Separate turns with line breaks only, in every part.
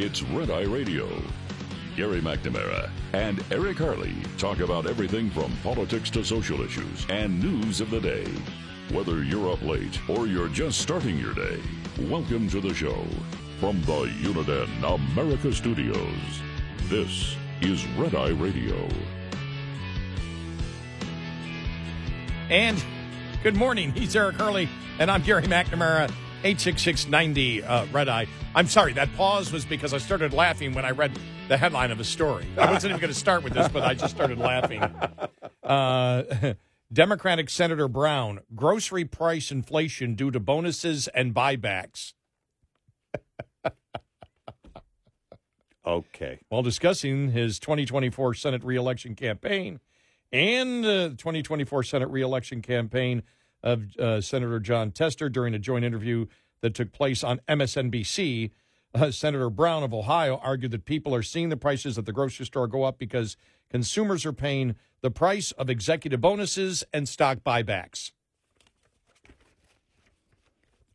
It's Red Eye Radio. Gary McNamara and Eric Harley talk about everything from politics to social issues and news of the day. Whether you're up late or you're just starting your day, welcome to the show. From the Uniden America Studios, this is Red Eye Radio.
And good morning. He's Eric Harley, and I'm Gary McNamara. 86690 uh, Red Eye. I'm sorry, that pause was because I started laughing when I read the headline of a story. I wasn't even going to start with this, but I just started laughing. Uh, Democratic Senator Brown, grocery price inflation due to bonuses and buybacks.
Okay.
While discussing his 2024 Senate reelection campaign and the 2024 Senate reelection campaign of uh, Senator Jon Tester during a joint interview that took place on MSNBC. Uh, Senator Brown of Ohio argued that people are seeing the prices at the grocery store go up because consumers are paying the price of executive bonuses and stock buybacks.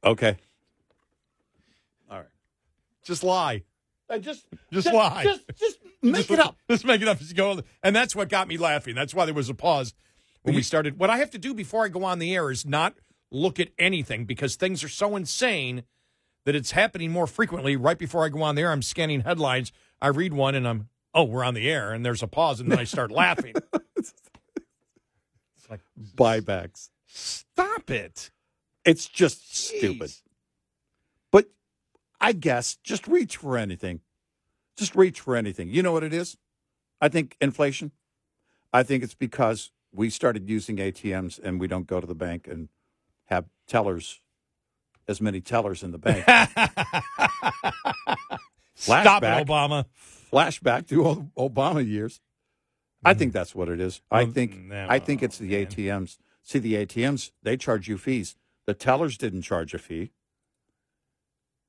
Okay. All right.
Just lie. I just
Just lie.
Just, just make
Just-
it up. Just make it up as you go. And that's what got me laughing. That's why there was a pause when we started. What I have to do before I go on the air is not look at anything because things are so insane that it's happening more frequently. Right before I go on the air, I'm scanning headlines. I read one and I'm, oh, we're on the air. And there's a pause and then I start laughing. It's like,
Buybacks.
stop it.
It's just
Jeez.
stupid. But I guess just reach for anything. Just reach for anything. You know what it is? I think inflation. I think it's because we started using ATMs and we don't go to the bank and have tellers, as many tellers in the bank.
Stop
Flashback.
it, Obama.
Flashback to Obama years. I think mm. that's what it is. I think mm,
no,
I think it's the
man.
ATMs. See, the ATMs they charge you fees. The tellers didn't charge a fee.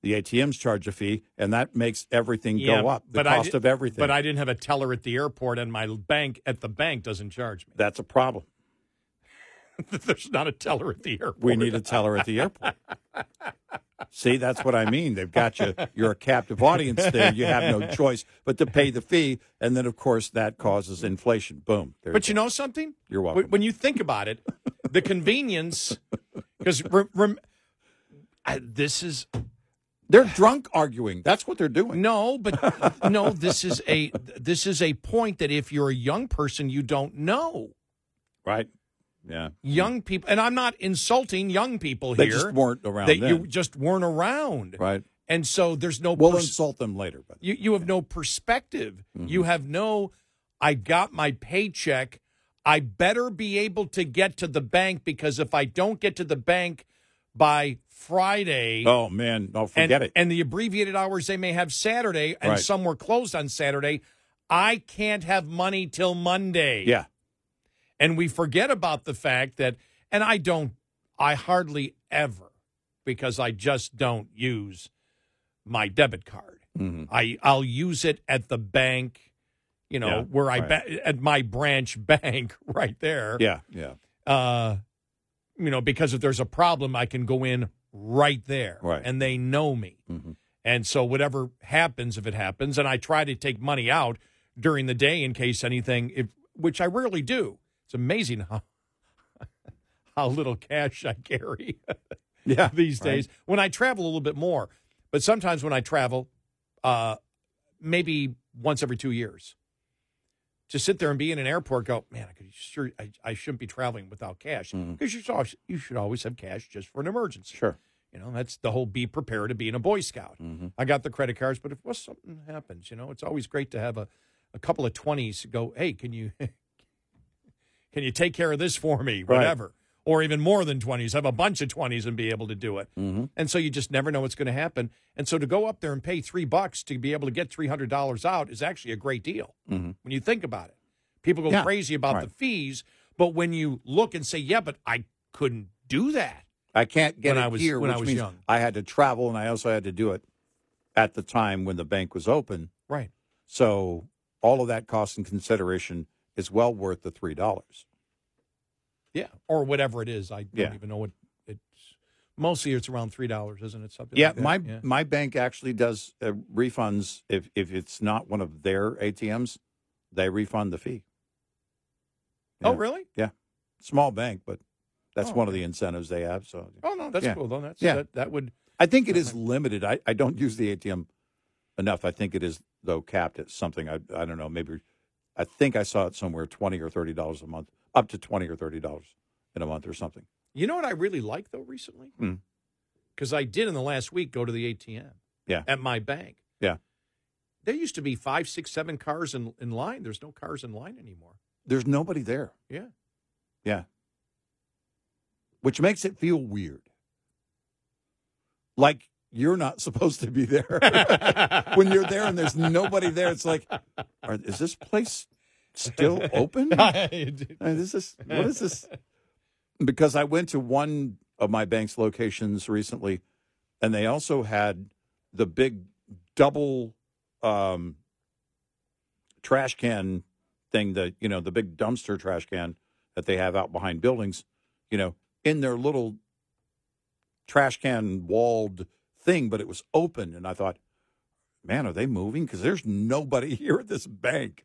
The ATMs charge a fee, and that makes everything go up. The
I
cost
di-
of everything.
But I didn't have a teller at the airport, and my bank at the bank doesn't charge me.
that's a problem.
There's not a teller at the airport.
We need a teller at the airport. See, that's what I mean. They've got you. You're a captive audience there. You have no choice but to pay the fee, and then of course that causes inflation. Boom. There
But you
go.
know something?
You're welcome.
When you think about it, the convenience, because rem, rem, I- this is
they're drunk arguing. That's what they're doing.
no, but no, this is a this is a point that if you're a young person, you don't know
Right? Yeah.
young people, and I'm not insulting young people
They
here.
just weren't around
that you just weren't around,
right.
and so there's no
We'll
pers-
insult them later, but
You you have no perspective.
Mm-hmm.
You have no I got my paycheck. I better be able to get to the bank because if I don't get to the bank by Friday
oh man,
and,
forget it.
and the abbreviated hours they may have Saturday and
Right.
some were closed on Saturday, I can't have money till Monday.
yeah,
And we forget about the fact that and I don't I hardly ever because I just don't use my debit card.
Mhm.
I I'll use it at the bank, you know,
Yeah,
where I
right.
ba- at my branch bank right there.
yeah, yeah.
Uh, you know, because if there's a problem, I can go in right there,
Right.
and they know me.
Mhm.
And so whatever happens, if it happens, and I try to take money out during the day in case anything, if which I rarely do. It's amazing how how little cash I carry
Yeah.
these
right.
days. When I travel a little bit more, but sometimes when I travel, uh, maybe once every two years, to sit there and be in an airport, go, man, I could sure I, I shouldn't be traveling without cash because you should always, you should always have cash just for an emergency.
Sure.
You know, that's the whole be prepared to being a Boy Scout.
Mhm.
I got the credit cards, but if what something happens, you know, it's always great to have a, a couple of twenties go, hey, can you can you take care of this for me?
Right.
Whatever. Or even more than twenties, have a bunch of twenties and be able to do it.
Mhm.
And so you just never know what's going to happen. And so to go up there and pay three bucks to be able to get three hundred dollars out is actually a great deal
Mhm.
when you think about it. People go
Yeah.
crazy about
Right.
the fees, but when you look and say, "Yeah, but I couldn't do that,"
I can't get
When
it
I was-
here,
when I was young.
I had to travel, and I also had to do it at the time when the bank was open.
right?
So all of that cost and consideration is well worth the three dollars.
Yeah, or whatever it is. I don't
Yeah.
even know what it's. Mostly, it's around three dollars, isn't it? Something.
Yeah,
like that?
my
Yeah.
my bank actually does uh, refunds if if it's not one of their ATMs, they refund the fee.
Oh, really? Yeah.
Small bank, but that's
Oh,
one of the incentives they have. So
Oh no, that's
Yeah.
cool though. That's
Yeah.
that, that would.
I think it is limited. I, I don't use the ATM enough. I think it is though capped at something. I I don't know. Maybe I think I saw it somewhere twenty or thirty dollars a month, up to twenty or thirty dollars in a month or something.
You know what I really like though recently?
Hmm.
Because I did in the last week go to the ATM.
Yeah.
At my bank.
Yeah.
There used to be five, six, seven cars in in line. There's no cars in line anymore.
There's nobody there.
Yeah.
Yeah. Which makes it feel weird. Like you're not supposed to be there. when you're there and there's nobody there, it's like, are, is this place still open? This is what is this? Because I went to one of my bank's locations recently, and they also had the big double um, trash can thing that you know the big dumpster trash can that they have out behind buildings, you know, in their little trash can walled thing, but it was open, and I thought, man, are they moving? Because there's nobody here at this bank.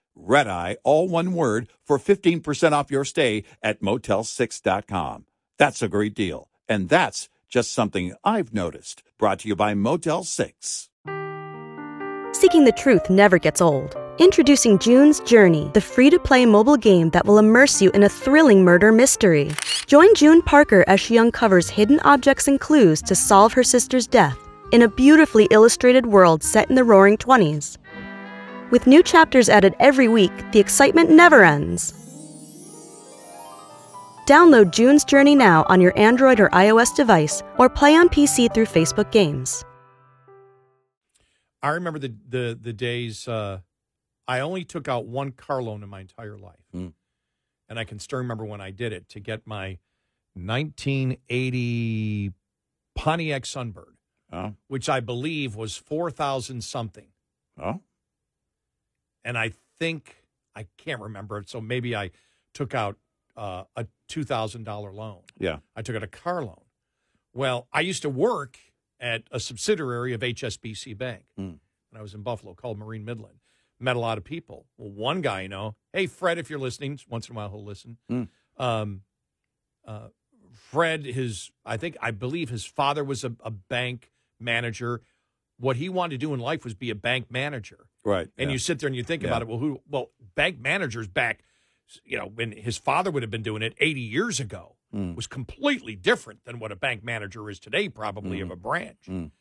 Red Eye, all one word, for 15% off your stay at motel6.com. That's a great deal. And that's just something I've noticed. Brought to you by Motel 6.
Seeking the truth never gets old. Introducing June's Journey, the free to play mobile game that will immerse you in a thrilling murder mystery. Join June Parker as she uncovers hidden objects and clues to solve her sister's death in a beautifully illustrated world set in the roaring 20s. With new chapters added every week, the excitement never ends. Download June's Journey now on your Android or iOS device or play on PC through Facebook Games.
I remember the the the days. Uh, I only took out one car loan in my entire life,
Hmm.
and I can still remember when I did it to get my 1980 Pontiac Sunbird,
Oh,
which I believe was four thousand something.
oh,
and I think I can't remember it. So maybe I took out uh, a two thousand dollar loan.
yeah.
I took out a car loan. Well, I used to work at a subsidiary of HSBC Bank
Mm.
when I was in Buffalo, called Marine Midland. Met a lot of people. Well, one guy I know, hey Fred, if you're listening, once in a while he'll listen.
Mm.
Um, uh, Fred, his I think I believe his father was a, a bank manager. What he wanted to do in life was be a bank manager.
Right.
And
yeah.
you sit there and you think
Yeah.
about it. Well, who? Well, bank managers back, you know, when his father would have been doing it 80 years ago.
Mm.
was completely different than what a bank manager is today, probably of a branch.
Mm.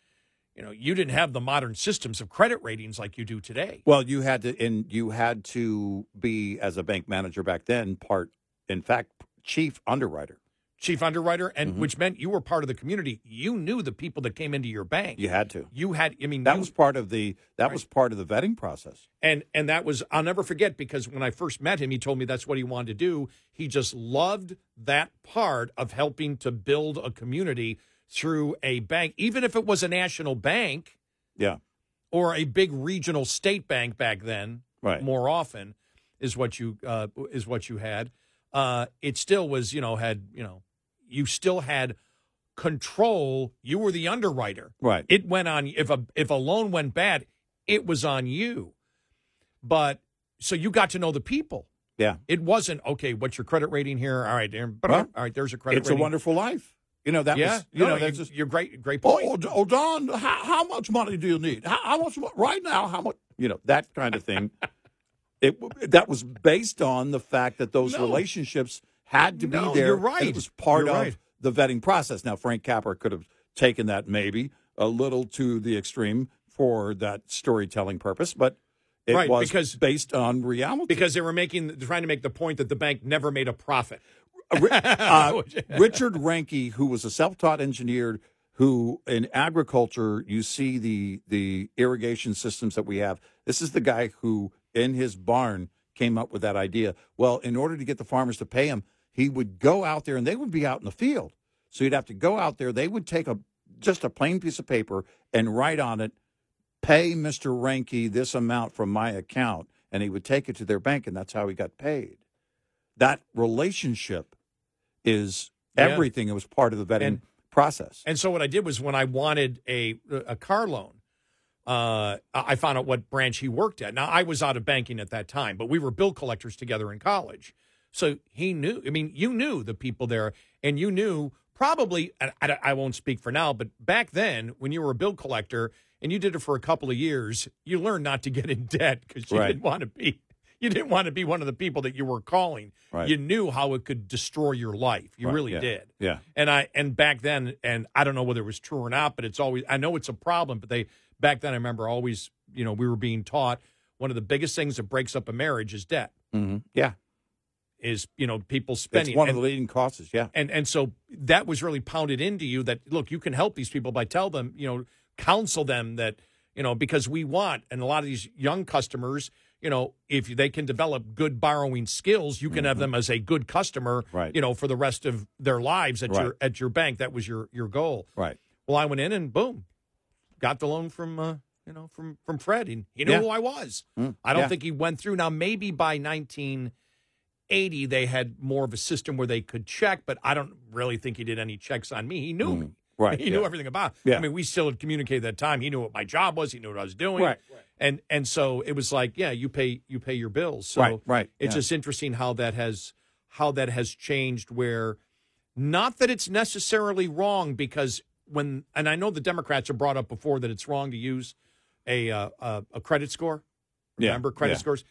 You know, you didn't have the modern systems of credit ratings like you do today.
Well, you had to, and you had to be as a bank manager back then. Part, in fact, chief underwriter.
Chief underwriter, and
Mhm.
which meant you were part of the community. You knew the people that came into your bank.
You had to.
You had, I mean,
That
you-
was part of the. That
Right.
was part of the vetting process.
and and that was I'll never forget because when I first met him, he told me that's what he wanted to do. He just loved that part of helping to build a community through a bank, even if it was a national bank
Yeah.
or a big regional state bank back then.
Right.
More often is what you uh, is what you had. Uh, it still was, you know, had you know, you still had control. You were the underwriter.
Right.
It went on if a if a loan went bad, it was on you. But so you got to know the people.
Yeah.
It wasn't okay. What's your credit rating here? All right, there,
Well,
all right. There's a credit.
it's
rating.
a wonderful life. You know that
yeah.
was. You
no,
know that's
you,
just.
you're great. Great oh, point.
Oh, oh, Don, how, how much money do you need? How, how much right now? How much? You know that kind of thing. it that was based on the fact that those
No.
relationships had to be there.
you're right.
it was part
You're
of
right.
the vetting process. Now, Frank Capra could have taken that maybe a little to the extreme for that storytelling purpose, but it
Right,
was
because-
based on reality.
because they were making trying to make the point that the bank never made a profit.
Uh, Richard Ranke, who was a self-taught engineer, who in agriculture you see the the irrigation systems that we have. This is the guy who, in his barn, came up with that idea. Well, in order to get the farmers to pay him, he would go out there, and they would be out in the field. So you'd have to go out there. They would take a just a plain piece of paper and write on it, "Pay Mister Ranke this amount from my account," and he would take it to their bank, and that's how he got paid. That relationship is
Yeah.
everything. It was part of the vetting
And-
process.
And so what I did was when I wanted a a car loan, uh, I found out what branch he worked at. Now I was out of banking at that time, but we were bill collectors together in college. So he knew. I mean, you knew the people there, and you knew probably. I, I, I won't speak for now, but back then, when you were a bill collector and you did it for a couple of years, you learned not to get in debt because you
Right.
didn't want to be. You didn't want to be one of the people that you were calling.
Right.
You knew how it could destroy your life. You
Right,
really
yeah,
did.
Yeah.
And I and back then, and I don't know whether it was true or not, but it's always I know it's a problem. But they back then, I remember always, you know, we were being taught one of the biggest things that breaks up a marriage is debt.
hmm Yeah.
Is you know people
It's
spending
one
and,
of the leading causes. Yeah.
and and so that was really pounded into you that look, you can help these people by tell them, you know, counsel them that you know because we want and a lot of these young customers. You know, if they can develop good borrowing skills, you can have them as a good customer.
Mm-hmm. Right.
You know, for the rest of their lives at
Right.
your at your bank. That was your your goal.
Right.
Well, I went in and boom, got the loan from uh, you know from from Fred, and he knew
Yeah.
who I was.
Mm,
I don't
yeah.
think he went through. Now maybe by 1980 they had more of a system where they could check, but I don't really think he did any checks on me. He knew me.
Mm, right,
He knew everything about.
Yeah.
I mean, we still had communicated at that time. He knew what my job was. He knew what I was doing.
Right.
And and so it was like, yeah, you pay you pay your bills. So
Right, right,
It's
yeah.
just interesting how that has how that has changed where not that it's necessarily wrong because when and I know the Democrats have brought up before that it's wrong to use a uh, a, a credit score.
Yeah,
Remember credit
yeah.
scores?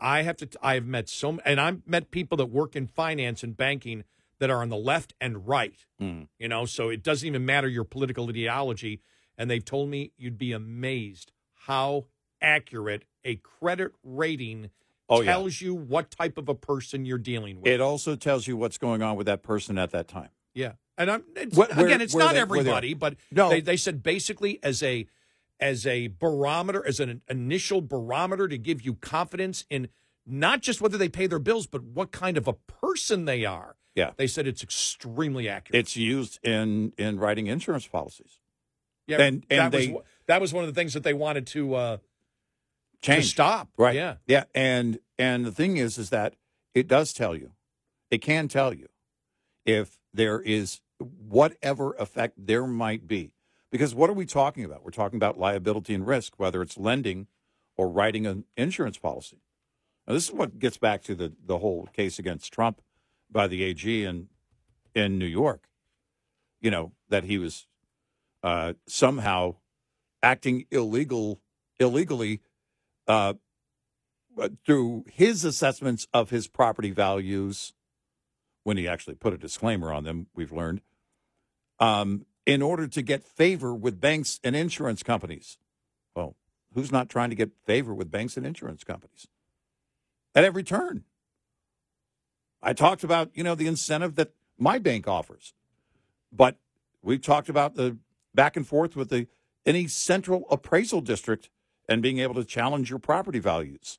I have to. I have met so, and I've met people that work in finance and banking that are on the left and right.
Mm.
You know, so it doesn't even matter your political ideology. And they've told me you'd be amazed how accurate a credit rating
Oh, yeah.
tells you what type of a person you're dealing with.
It also tells you what's going on with that person at that time.
Yeah, and I'm it's,
Where-
again, it's not
they- where they are.
everybody, but
No.
they, they said basically as a as a barometer, as an initial barometer to give you confidence in not just whether they pay their bills, but what kind of a person they are.
Yeah.
They said it's extremely accurate.
It's used in in writing insurance policies.
yeah,
and- and
that
they-
was that was one of the things that they wanted to uh, to
Change.
stop.
Right.
Yeah.
Yeah. And and the thing is, is that it does tell you, it can tell you if there is whatever effect there might be. Because what are we talking about? We're talking about liability and risk, whether it's lending or writing an insurance policy. Now, this is what gets back to the, the whole case against Trump by the AG in in New York. You know that he was uh, somehow acting illegal illegally uh, through his assessments of his property values when he actually put a disclaimer on them, we've learned, um, in order to get favor with banks and insurance companies. Well, who's not trying to get favor with banks and insurance companies? At every turn. I talked about, you know, the incentive that my bank offers. But we talked about the back and forth with the any central appraisal district and being able to challenge your property values.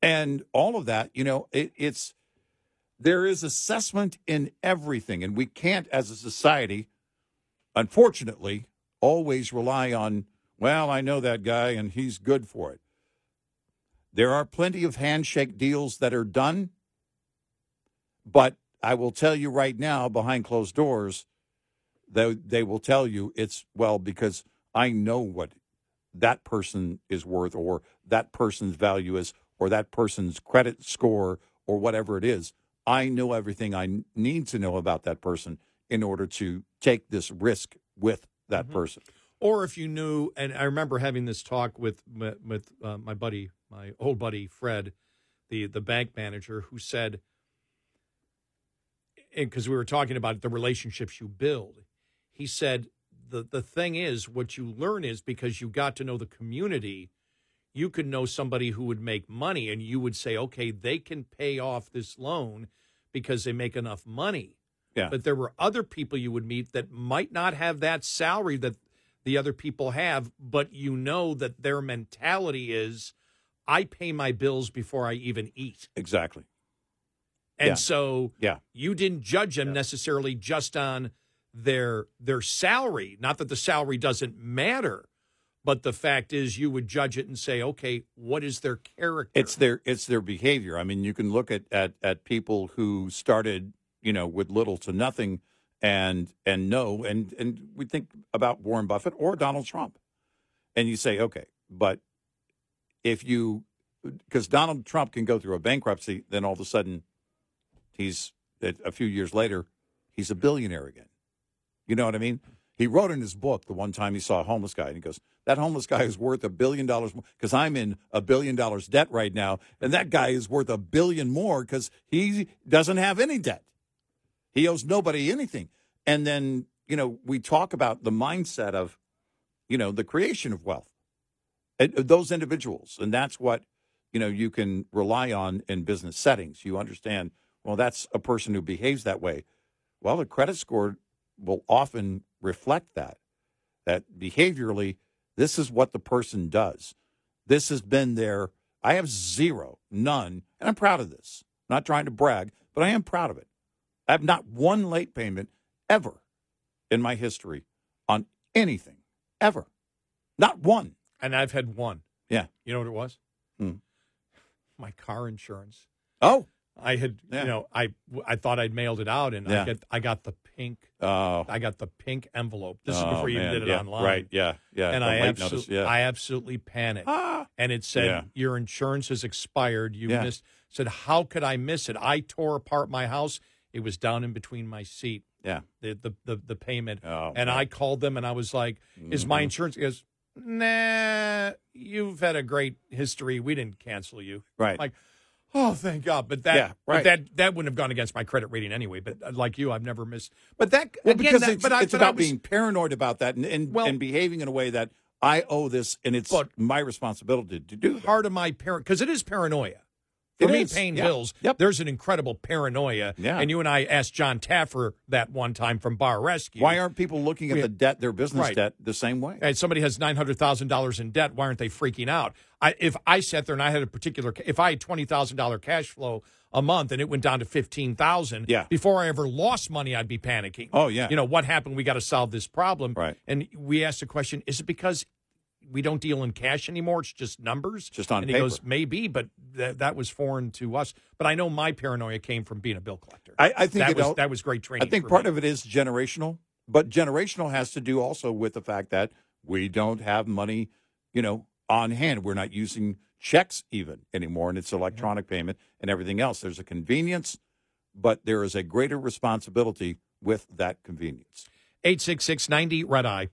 And all of that, you know, it, it's there is assessment in everything. And we can't, as a society, unfortunately, always rely on, well, I know that guy and he's good for it. There are plenty of handshake deals that are done, but I will tell you right now, behind closed doors, they, they will tell you it's, well, because I know what that person is worth or that person's value is or that person's credit score or whatever it is. I know everything I need to know about that person in order to take this risk with that mm-hmm. person.
Or if you knew, and I remember having this talk with with uh, my buddy, my old buddy Fred, the the bank manager, who said, because we were talking about the relationships you build, he said the the thing is what you learn is because you got to know the community you could know somebody who would make money and you would say, okay, they can pay off this loan because they make enough money.
Yeah.
But there were other people you would meet that might not have that salary that the other people have, but you know that their mentality is I pay my bills before I even eat.
Exactly.
And
yeah.
so
yeah.
you didn't judge them yeah. necessarily just on their their salary. Not that the salary doesn't matter, but the fact is, you would judge it and say, okay, what is their character?
It's their it's their behavior. I mean, you can look at at at people who started, you know, with little to nothing, and and know, and and we think about Warren Buffett or Donald Trump, and you say, okay, but if you because Donald Trump can go through a bankruptcy, then all of a sudden, he's a few years later, he's a billionaire again. You know what I mean? He wrote in his book the one time he saw a homeless guy, and he goes, "That homeless guy is worth a billion dollars more because I'm in a billion dollars debt right now, and that guy is worth a billion more because he doesn't have any debt. He owes nobody anything." And then you know we talk about the mindset of, you know, the creation of wealth, and uh, those individuals, and that's what you know you can rely on in business settings. You understand? Well, that's a person who behaves that way. Well, the credit score will often reflect that. That behaviorally, this is what the person does. This has been there. I have zero, none, and I'm proud of this. not trying to brag, but I am proud of it. I have not one late payment ever in my history on anything, ever. Not one.
And I've had one.
Yeah.
You know what it was?
Hmm.
My car insurance.
Oh.
I had, yeah. you know, I I thought I'd mailed it out, and yeah. I get I got the pink.
Oh,
I got the pink envelope. This is oh, before you
man.
did it
yeah,
online,
right? Yeah, yeah.
And I absolutely, I absolutely panicked.
Ah.
And it said your insurance has expired. You missed. Said how could I miss it? I tore apart my house. It was down in between my seat.
Yeah,
the the the, the payment.
Oh,
and
man.
I called them, and I was like, "Is my mm-hmm. insurance?" He goes, "Nah, you've had a great history. We didn't cancel you."
Right.
like Oh, thank God! But that,
yeah, right.
but that that wouldn't have gone against my credit rating anyway. But uh, like you, I've never missed. But that
well,
again,
because
that,
it's,
but
it's
I,
about
was,
being paranoid about that and and,
well,
and, behaving in a way that I owe this, and it's
but
my responsibility to do. That.
Part of my parent because it is paranoia. For
it
me,
is.
paying
yeah.
bills,
yep.
there's an incredible paranoia.
Yeah.
And you and I asked Jon Taffer that one time from Bar Rescue.
Why aren't people looking at
we,
the debt, their business
right.
debt, the same way?
And somebody has nine hundred thousand dollars in debt. Why aren't they freaking out? I, if I sat there and I had a particular, if I had twenty thousand dollar cash flow a month and it went down to fifteen thousand,
yeah.
before I ever lost money, I'd be panicking.
Oh yeah.
You know what happened? We got to solve this problem.
Right.
And we asked the question: Is it because we don't deal in cash anymore. It's just numbers.
Just on
and
paper.
he goes, maybe, but th- that was foreign to us. But I know my paranoia came from being a bill collector.
I, I think
that was that was great training.
I think part
me.
of it is generational, but generational has to do also with the fact that we don't have money, you know, on hand. We're not using checks even anymore, and it's electronic payment and everything else. There's a convenience, but there is a greater responsibility with that convenience.
86690 Red Eye.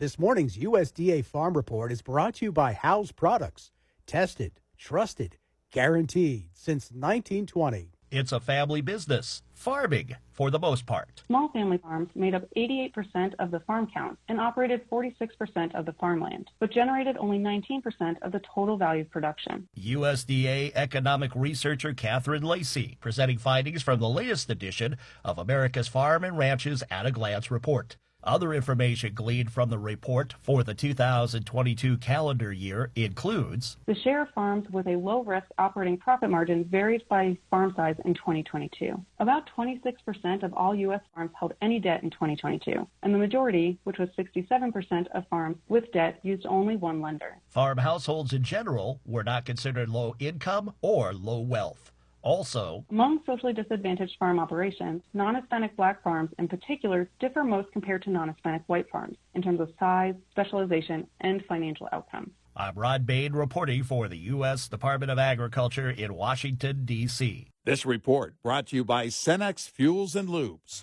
This morning's USDA Farm Report is brought to you by House Products. Tested, trusted, guaranteed since 1920.
It's a family business, farming for the most part.
Small family farms made up 88% of the farm count and operated 46% of the farmland, but generated only 19% of the total value of production.
USDA economic researcher Catherine Lacey presenting findings from the latest edition of America's Farm and Ranches at a Glance report. Other information gleaned from the report for the 2022 calendar year includes
The share of farms with a low risk operating profit margin varied by farm size in 2022. About 26% of all U.S. farms held any debt in 2022, and the majority, which was 67% of farms with debt, used only one lender.
farm households in general were not considered low income or low wealth. Also,
Among socially disadvantaged farm operations, non Hispanic black farms in particular differ most compared to non Hispanic white farms in terms of size, specialization, and financial outcomes.
I'm Rod Bain reporting for the U.S. Department of Agriculture in Washington, D.C.
This report brought to you by Cenex Fuels and Lubes.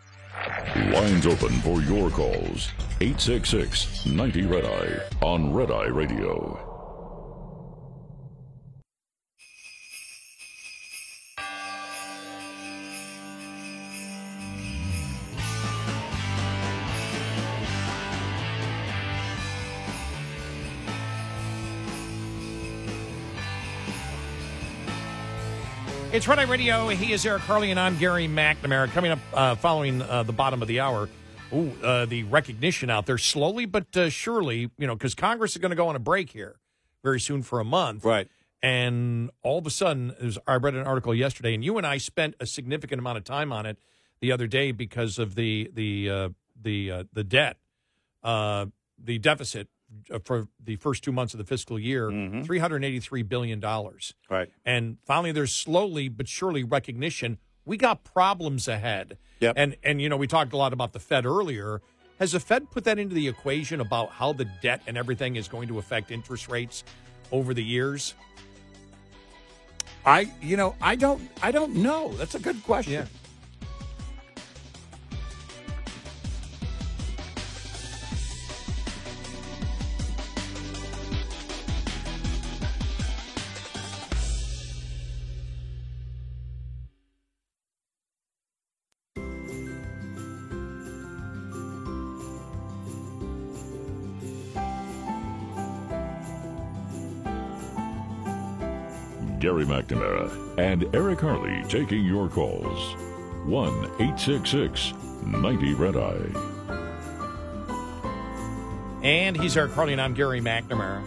Lines open for your calls. 866 90 Red Eye on Red Eye Radio.
It's Red Eye Radio. He is Eric Harley, and I'm Gary McNamara. Coming up uh, following uh, the bottom of the hour, ooh, uh, the recognition out there, slowly but uh, surely, you know, because Congress is going to go on a break here very soon for a month.
Right.
And all of a sudden, there's- I read an article yesterday, and you and I spent a significant amount of time on it the other day because of the the uh, the uh, the debt, uh, the deficit Uh, for the first two months of the fiscal year, mm-hmm. three hundred eighty-three billion dollars.
Right.
And finally, there's slowly but surely recognition we got problems ahead.
Yep.
And and you know we talked a lot about the Fed earlier. Has the Fed put that into the equation about how the debt and everything is going to affect interest rates over the years?
I, you know, I don't, I don't know. That's a good question.
Yeah.
Gary McNamara and Eric Harley taking your calls. 1 866 90 Red Eye.
And he's Eric Harley, and I'm Gary McNamara.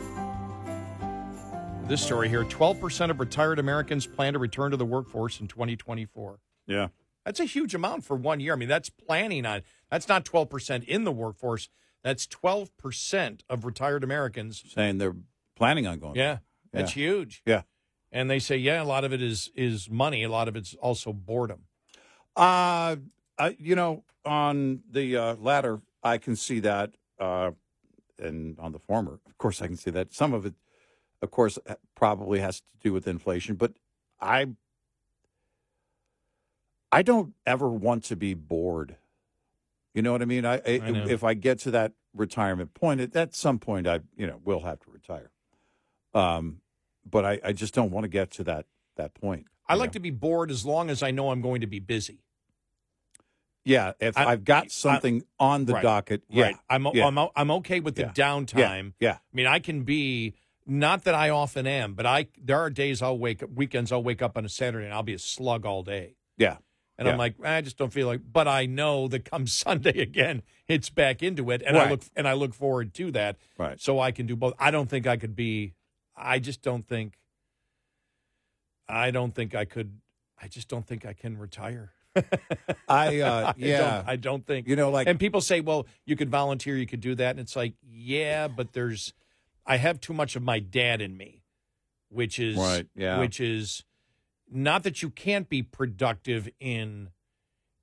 This story here 12% of retired Americans plan to return to the workforce in 2024.
Yeah.
That's a huge amount for one year. I mean, that's planning on, that's not 12% in the workforce. That's 12% of retired Americans.
Saying they're planning on going.
Yeah, that's huge.
Yeah.
And they say, yeah, a lot of it is is money. A lot of it's also boredom.
Uh, I, you know, on the uh, latter, I can see that, uh, and on the former, of course, I can see that. Some of it, of course, probably has to do with inflation, but I, I don't ever want to be bored. You know what I mean? I, I,
I
if I get to that retirement point, at, at some point, I, you know, will have to retire. Um, but I, I just don't want to get to that that point.
I like
know?
to be bored as long as I know I'm going to be busy.
Yeah, if
I-
I, have got something on the
Right.
docket, yeah,
Right. I'm
yeah.
I'm I'm okay with the
Yeah.
downtime.
Yeah, yeah.
I mean, I can be not that I often am, but I there are days I'll wake up weekends I'll wake up on a Saturday and I'll be a slug all day.
yeah,
And
Yeah.
I'm like, I just don't feel like but I know that come Sunday again, it's back into it and I look and I look forward to that.
Right.
So I can do both. I don't think I could be I just don't think I don't think I could I just don't think I can retire.
I uh,
I
yeah,
don't, I don't think
you know, like
and people say, well, you could volunteer, you could do that. And it's like, yeah, but there's, I have too much of my dad in me, which is,
Right, yeah.
which is not that you can't be productive in,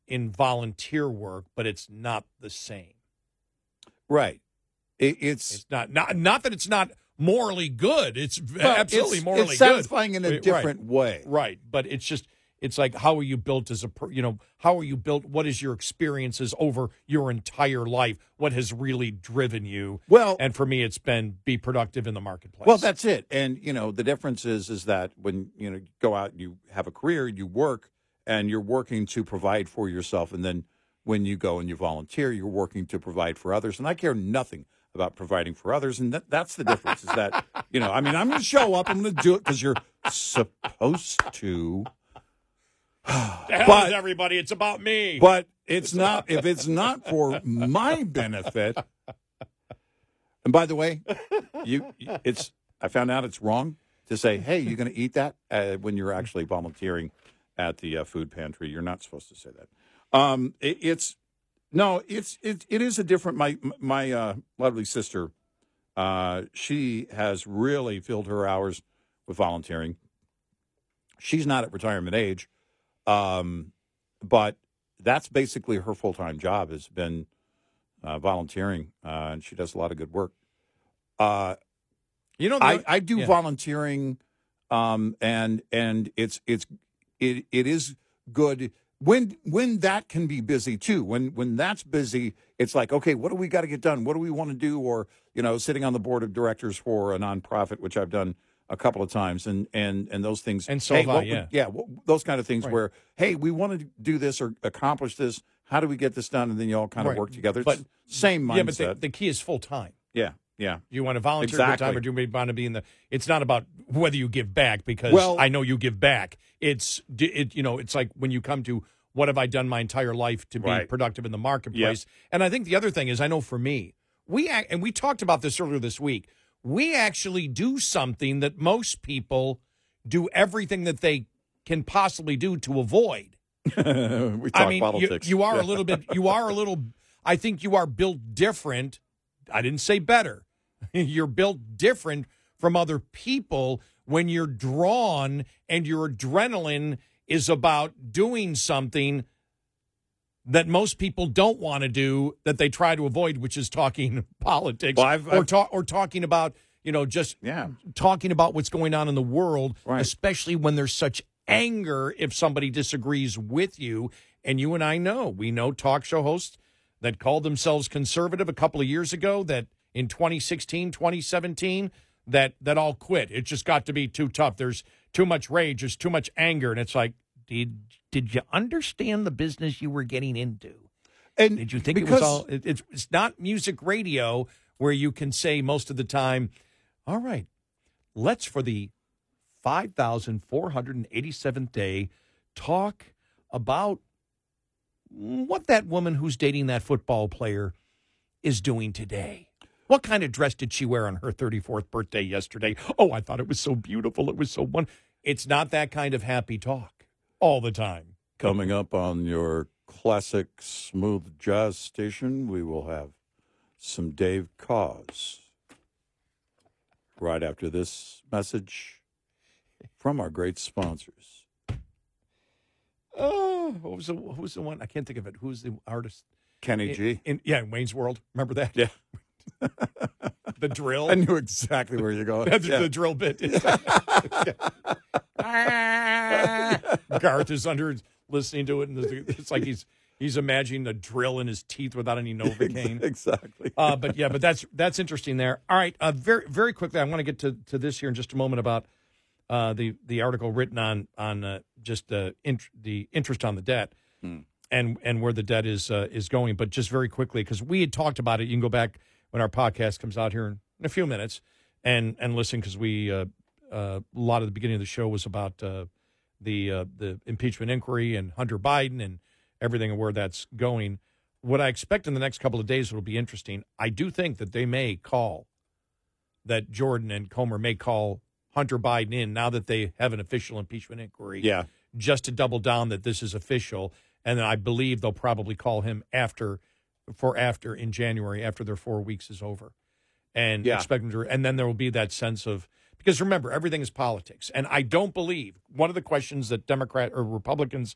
in volunteer work, but it's not the same.
right. It, it's
It's not, not, not that it's not morally good. It's
well,
absolutely
it's,
morally
it's
good.
satisfying in a
Right,
different way.
Right. But it's just, it's like, how are you built as a, per- you know, how are you built? What is your experiences over your entire life? What has really driven you?
Well,
And for me, it's been be productive in the marketplace.
well, that's it. And you know, the difference is is that when you know you go out and you have a career, you work, and you're working to provide for yourself, and then when you go and you volunteer, you're working to provide for others. And I care nothing about providing for others, and that, that's the difference. is that you know, I mean, I'm going to show up, I'm going to do it because you're supposed to. But-
everybody. It's about me.
But it's not if it's not for my benefit. And by the way, you it's I found out it's wrong to say, "Hey, you're going to eat that?" Uh, when you're actually volunteering at the uh, food pantry. You're not supposed to say that. Um, it, it's no, it's it, it is a different. My my uh, lovely sister, uh, she has really filled her hours with volunteering. She's not at retirement age, um, but that's basically her full time job has been uh, volunteering, uh, and she does a lot of good work. Uh,
you know,
I, I do
yeah.
volunteering, um, and and it's it's it it is good when when that can be busy too. When when that's busy, it's like okay, what do we got to get done? What do we want to do? Or you know, sitting on the board of directors for a nonprofit, which I've done a couple of times, and and and those things.
And so
hey,
I,
what would-
yeah.
yeah, what, those kind of things
Right.
where hey, we want to do this or accomplish this. How do we get this done? And then you all kind of
Right.
work together. It's
But-
same mindset.
yeah, but the, the key is full time.
yeah, yeah.
You want to volunteer
Exactly.
time, or do you want to be in the? It's not about whether you give back because
Well-
I know you give back. It's it. You know, it's like when you come to what have I done my entire life to be
Right.
productive in the marketplace. And I think the other thing is, I know for me, we act, and we talked about this earlier this week. We actually do something that most people do everything that they can possibly do to avoid.
we talk
I mean, you,
politics.
you are
Yeah.
a little bit. You are a little. I think you are built different. I didn't say better. you're built different from other people when you're drawn and your adrenaline is about doing something that most people don't want to do that they try to avoid, which is talking politics
Well, I've-
or
I've-
talk or talking about you know just
Yeah.
talking about what's going on in the world,
Right.
especially when there's such anger if somebody disagrees with you. And you and I know, we know talk show hosts that called themselves conservative a couple of years ago that in 2016, 2017, that that all quit. It just got to be too tough. There's too much rage, there's too much anger. And it's like, did did you understand the business you were getting into?
And
Did you think it was all? It, it's it's not music radio where you can say most of the time, "All right, let's for the five thousand four hundred and eighty-seventh day talk about what that woman who's dating that football player is doing today." What kind of dress did she wear on her 34th birthday yesterday? Oh, I thought it was so beautiful. It was so one. It's not that kind of happy talk all the time.
Coming up on your classic smooth jazz station, we will have some Dave Koz. Right after this message from our great sponsors.
Oh, what was the what was the one? I can't think of it. Who's the artist?
Kenny
In-
G.
In, yeah, in Wayne's World. Remember that?
Yeah.
The drill.
I knew exactly where you're going.
That's
Yeah.
the drill bit. Garth is under listening to it, and it's like he's he's imagining a drill in his teeth without any novocaine.
exactly.
Uh, but yeah, but that's that's interesting there. All right, uh, very very quickly, I want to get to, to this here in just a moment about uh, the the article written on on uh, just the int- the interest on the debt and and where the debt is uh, is going. But just very quickly, because we had talked about it. You can go back when our podcast comes out here in, in a few minutes and and listen because we uh, uh, a lot of the beginning of the show was about uh, the uh, the impeachment inquiry and Hunter Biden and everything and where that's going. What I expect in the next couple of days will be interesting. I do think that they may call that Jordan and Comer may call Hunter Biden in now that they have an official impeachment inquiry
Yeah.
just to double down that this is official. And then I believe they'll probably call him after, for after in January after their four weeks is over, and
Yeah.
expect him to. And then there will be that sense of because remember everything is politics, and I don't believe one of the questions that Democrat or Republicans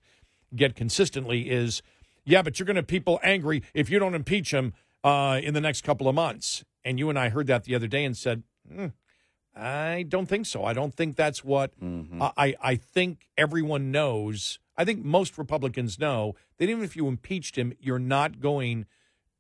get consistently is, yeah, but you're going to people angry if you don't impeach him uh, in the next couple of months. And you and I heard that the other day and said, "Hmm, I don't think so. I don't think that's what I, I think everyone knows. I think most Republicans know that even if you impeached him, you're not going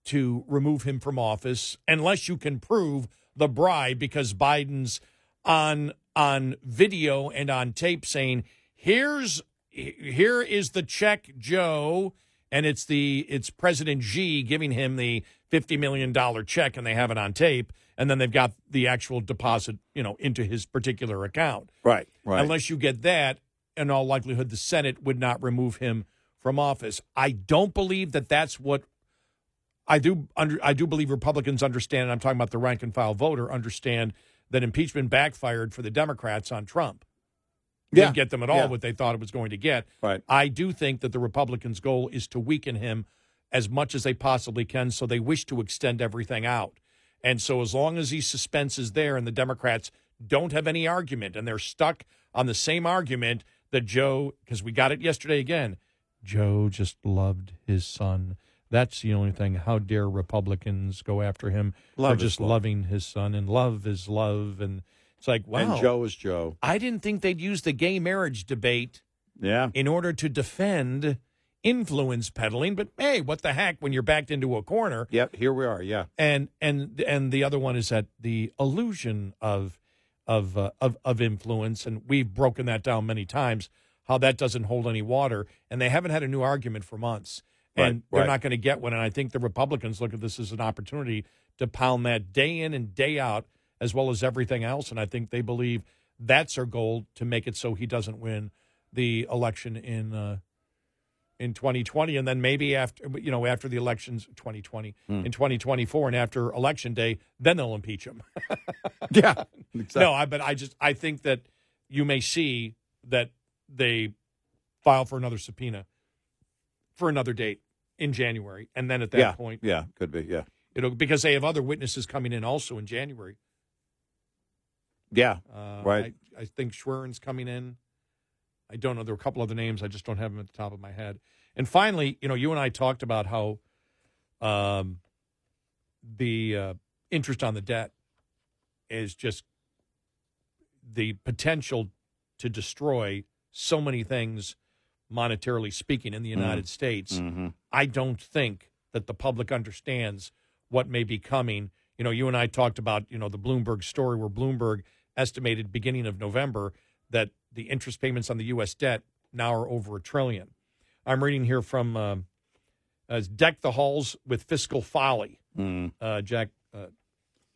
to remove him from office unless you can prove the bribe because Biden's on on video and on tape saying, here's here is the check, Joe, and it's the it's President Xi giving him the fifty million dollar check, and they have it on tape, and then they've got the actual deposit, you know, into his particular account.
Right, right.
Unless you get that, in all likelihood, the Senate would not remove him from office. I don't believe that that's what I do. Under, I do believe Republicans understand. And I'm talking about the rank and file voter understand that impeachment backfired for the Democrats on Trump.
Yeah.
Didn't get them at all
Yeah.
what they thought it was going to get.
Right.
I do think that the Republicans' goal is to weaken him as much as they possibly can, so they wish to extend everything out. And so, as long as these suspense is there and the Democrats don't have any argument and they're stuck on the same argument that Joe, because we got it yesterday again, Joe just loved his son. That's the only thing. How dare Republicans go after him
Love
for just
love.
loving his son? And love is love. And it's like, wow.
And Joe is Joe.
I didn't think they'd use the gay marriage debate
Yeah.
in order to defend influence peddling. But hey, what the heck when you're backed into a corner?
Yep. Here we are. Yeah.
And and and the other one is that the illusion of of uh, of of influence, and we've broken that down many times. How that doesn't hold any water, and they haven't had a new argument for months, and
Right,
they're
right.
not going to get one. And I think the Republicans look at this as an opportunity to pound that day in and day out, as well as everything else. And I think they believe that's their goal to make it so he doesn't win the election in uh, in 2020 and then maybe after you know after the elections 2020
Hmm.
in 2024 and after election day then they'll impeach him
Yeah.
no i but i just i think that you may see that they file for another subpoena for another date in january and then at that
yeah.
point
Yeah. Could be. Yeah.
it'll because they have other witnesses coming in also in january
Yeah.
uh,
Right.
I, I think Schwerin's coming in. I don't know. There were a couple other names. I just don't have them at the top of my head. And finally, you know, you and I talked about how um, the uh, interest on the debt is just the potential to destroy so many things, monetarily speaking, in the United States.
Mm-hmm.
I don't think that the public understands what may be coming. You know, you and I talked about, you know, the Bloomberg story where Bloomberg estimated beginning of November that the interest payments on the U.S. debt now are over a trillion. I'm reading here from um uh, Deck the Halls with Fiscal Folly,
Mm.
uh, Jack uh,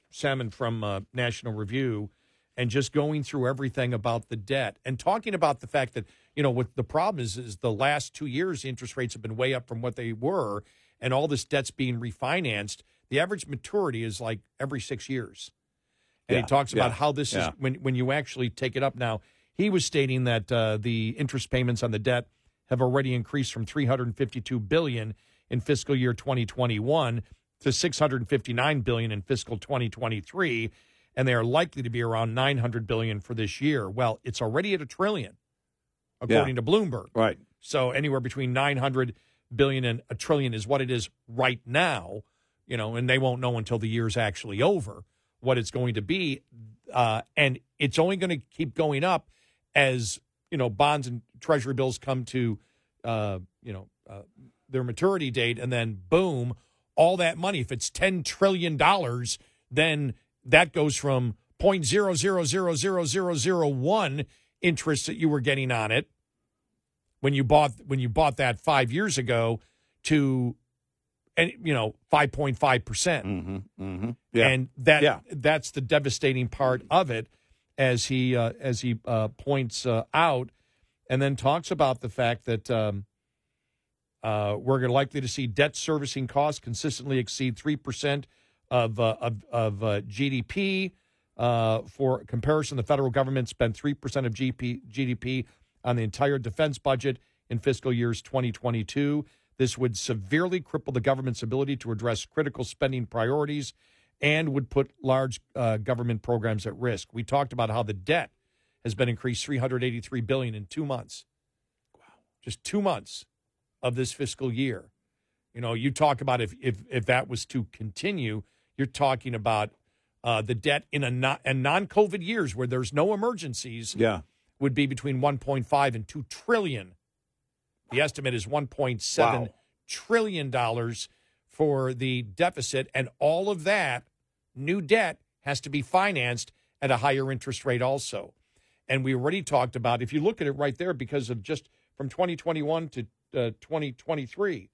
Salmon from uh, National Review, and just going through everything about the debt and talking about the fact that you know what the problem is is the last two years interest rates have been way up from what they were, and all this debt's being refinanced. The average maturity is like every six years, and he
Yeah,
talks about
yeah,
how this
yeah.
is when when you actually take it up. Now he was stating that uh, the interest payments on the debt have already increased from 352 billion in fiscal year 2021 to 659 billion in fiscal 2023 and they are likely to be around 900 billion for this year well it's already at a trillion according to bloomberg
Right.
so anywhere between 900 billion and a trillion is what it is right now, you know, and they won't know until the year's actually over what it's going to be. Uh, and it's only going to keep going up as, you know, bonds and treasury bills come to, uh, you know, uh, their maturity date. And then boom, all that money, if it's $10 trillion, then that goes from 0.0000001 interest that you were getting on it when you bought when you bought that five years ago to and you know 5.5 percent
Mm-hmm. Mm-hmm. Yeah.
and that
Yeah.
that's the devastating part of it as he uh, as he uh, points uh, out and then talks about the fact that um, uh, we're likely to see debt servicing costs consistently exceed 3% of, uh, of, of uh, GDP. Uh, for comparison, the federal government spent 3% of GP, GDP on the entire defense budget in fiscal years 2022. This would severely cripple the government's ability to address critical spending priorities and would put large uh, government programs at risk. We talked about how the debt has been increased 383 billion in 2 months. Wow. Just 2 months of this fiscal year. You know, you talk about if if if that was to continue, you're talking about uh, the debt in a non and non-COVID years where there's no emergencies
yeah.
would be between 1.5 and 2 trillion. The estimate is 1.7
Wow.
trillion dollars for the deficit and all of that new debt has to be financed at a higher interest rate also. And we already talked about if you look at it right there because of just from 2021 to uh, 2023,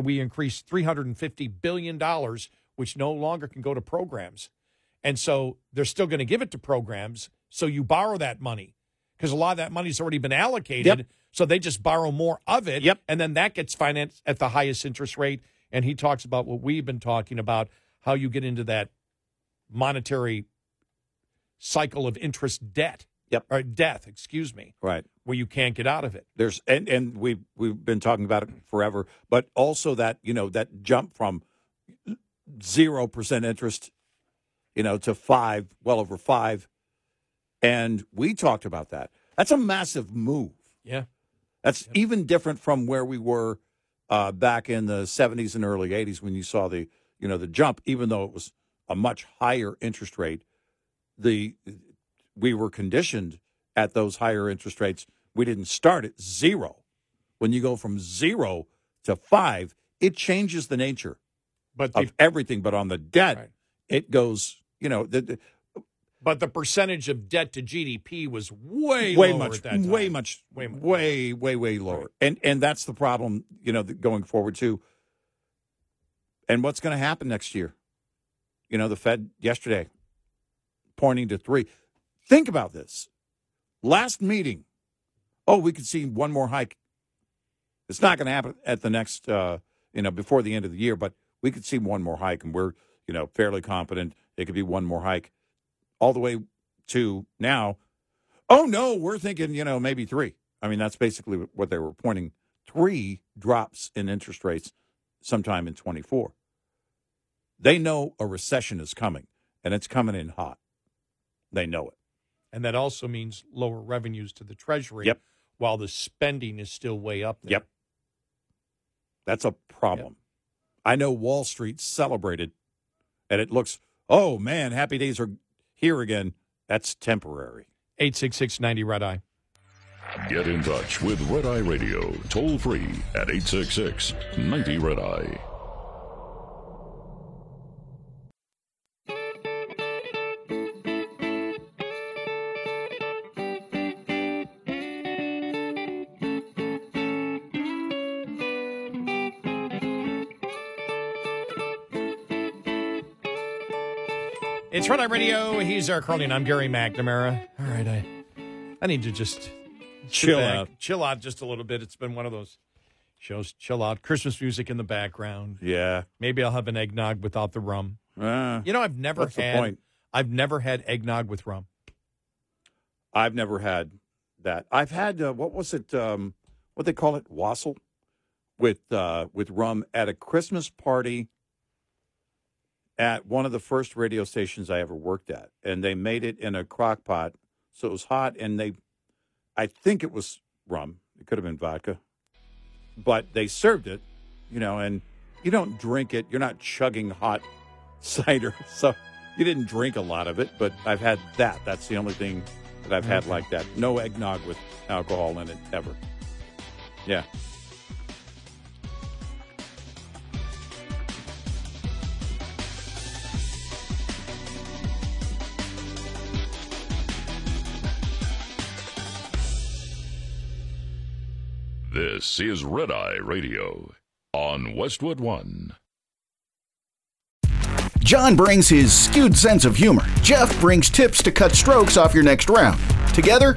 we increased 350 billion dollars, which no longer can go to programs, and so they're still going to give it to programs. So you borrow that money because a lot of that money's already been allocated.
Yep.
So they just borrow more of it.
Yep.
And then that gets financed at the highest interest rate. And he talks about what we've been talking about, how you get into that monetary cycle of interest debt.
Yep.
Or death, excuse me,
Right.
where you can't get out of it.
There's and and we we've been talking about it forever, but also that you know that jump from zero percent interest, you know, to five, well over five, and we talked about that. That's a massive move.
Yeah.
That's even different from where we were uh, back in the 70s and early 80s when you saw the you know the jump. Even though it was a much higher interest rate, the we were conditioned at those higher interest rates. We didn't start at zero. When you go from zero to five, it changes the nature
But the,
of everything. But on the debt,
Right.
it goes. You know, the, the-
but the percentage of debt to GDP was way,
way
lower
much,
at that time.
way much,
Way
way,
much.
way, way, way lower. And and that's the problem. You know, going forward too. And what's going to happen next year? You know, the Fed yesterday pointing to three. Think about this. Last meeting, oh, we could see one more hike. It's not going to happen at the next, uh, you know, before the end of the year, but we could see one more hike, and we're, you know, fairly confident it could be one more hike, all the way to now. Oh no, we're thinking, you know, maybe three. I mean, that's basically what they were pointing. Three drops in interest rates sometime in 24. They know a recession is coming, and it's coming in hot. They know it.
And that also means lower revenues to the Treasury
Yep.
while the spending is still way up there.
Yep. That's a problem. I know Wall Street celebrated, and it looks, oh man, happy days are here again. That's temporary.
866 90 Red Eye.
Get in touch with Red Eye Radio toll free at 866 90 Red Eye.
It's Red Eye Radio. He's Eric Harley, I'm Gary McNamara. All right, I, I need to just
Chill out.
chill out just a little bit. It's been one of those shows. Chill out. Christmas music in the background.
Yeah.
Maybe I'll have an eggnog without the rum.
Uh,
You know, I've never had. I've never had eggnog with rum.
I've never had that. I've had uh, what was it? Um, what they call it? Wassail with uh, with rum at a Christmas party at one of the first radio stations I ever worked at, and they made it in a crock pot, so it was hot, and they, I think it was rum. It could have been vodka, but they served it, you know, and you don't drink it. You're not chugging hot cider, so you didn't drink a lot of it. But I've had that. That's the only thing that I've had mm-hmm. like that. No eggnog with alcohol in it ever. Yeah.
This is Red Eye Radio on Westwood One.
John brings his skewed sense of humor. Jeff brings tips to cut strokes off your next round. Together,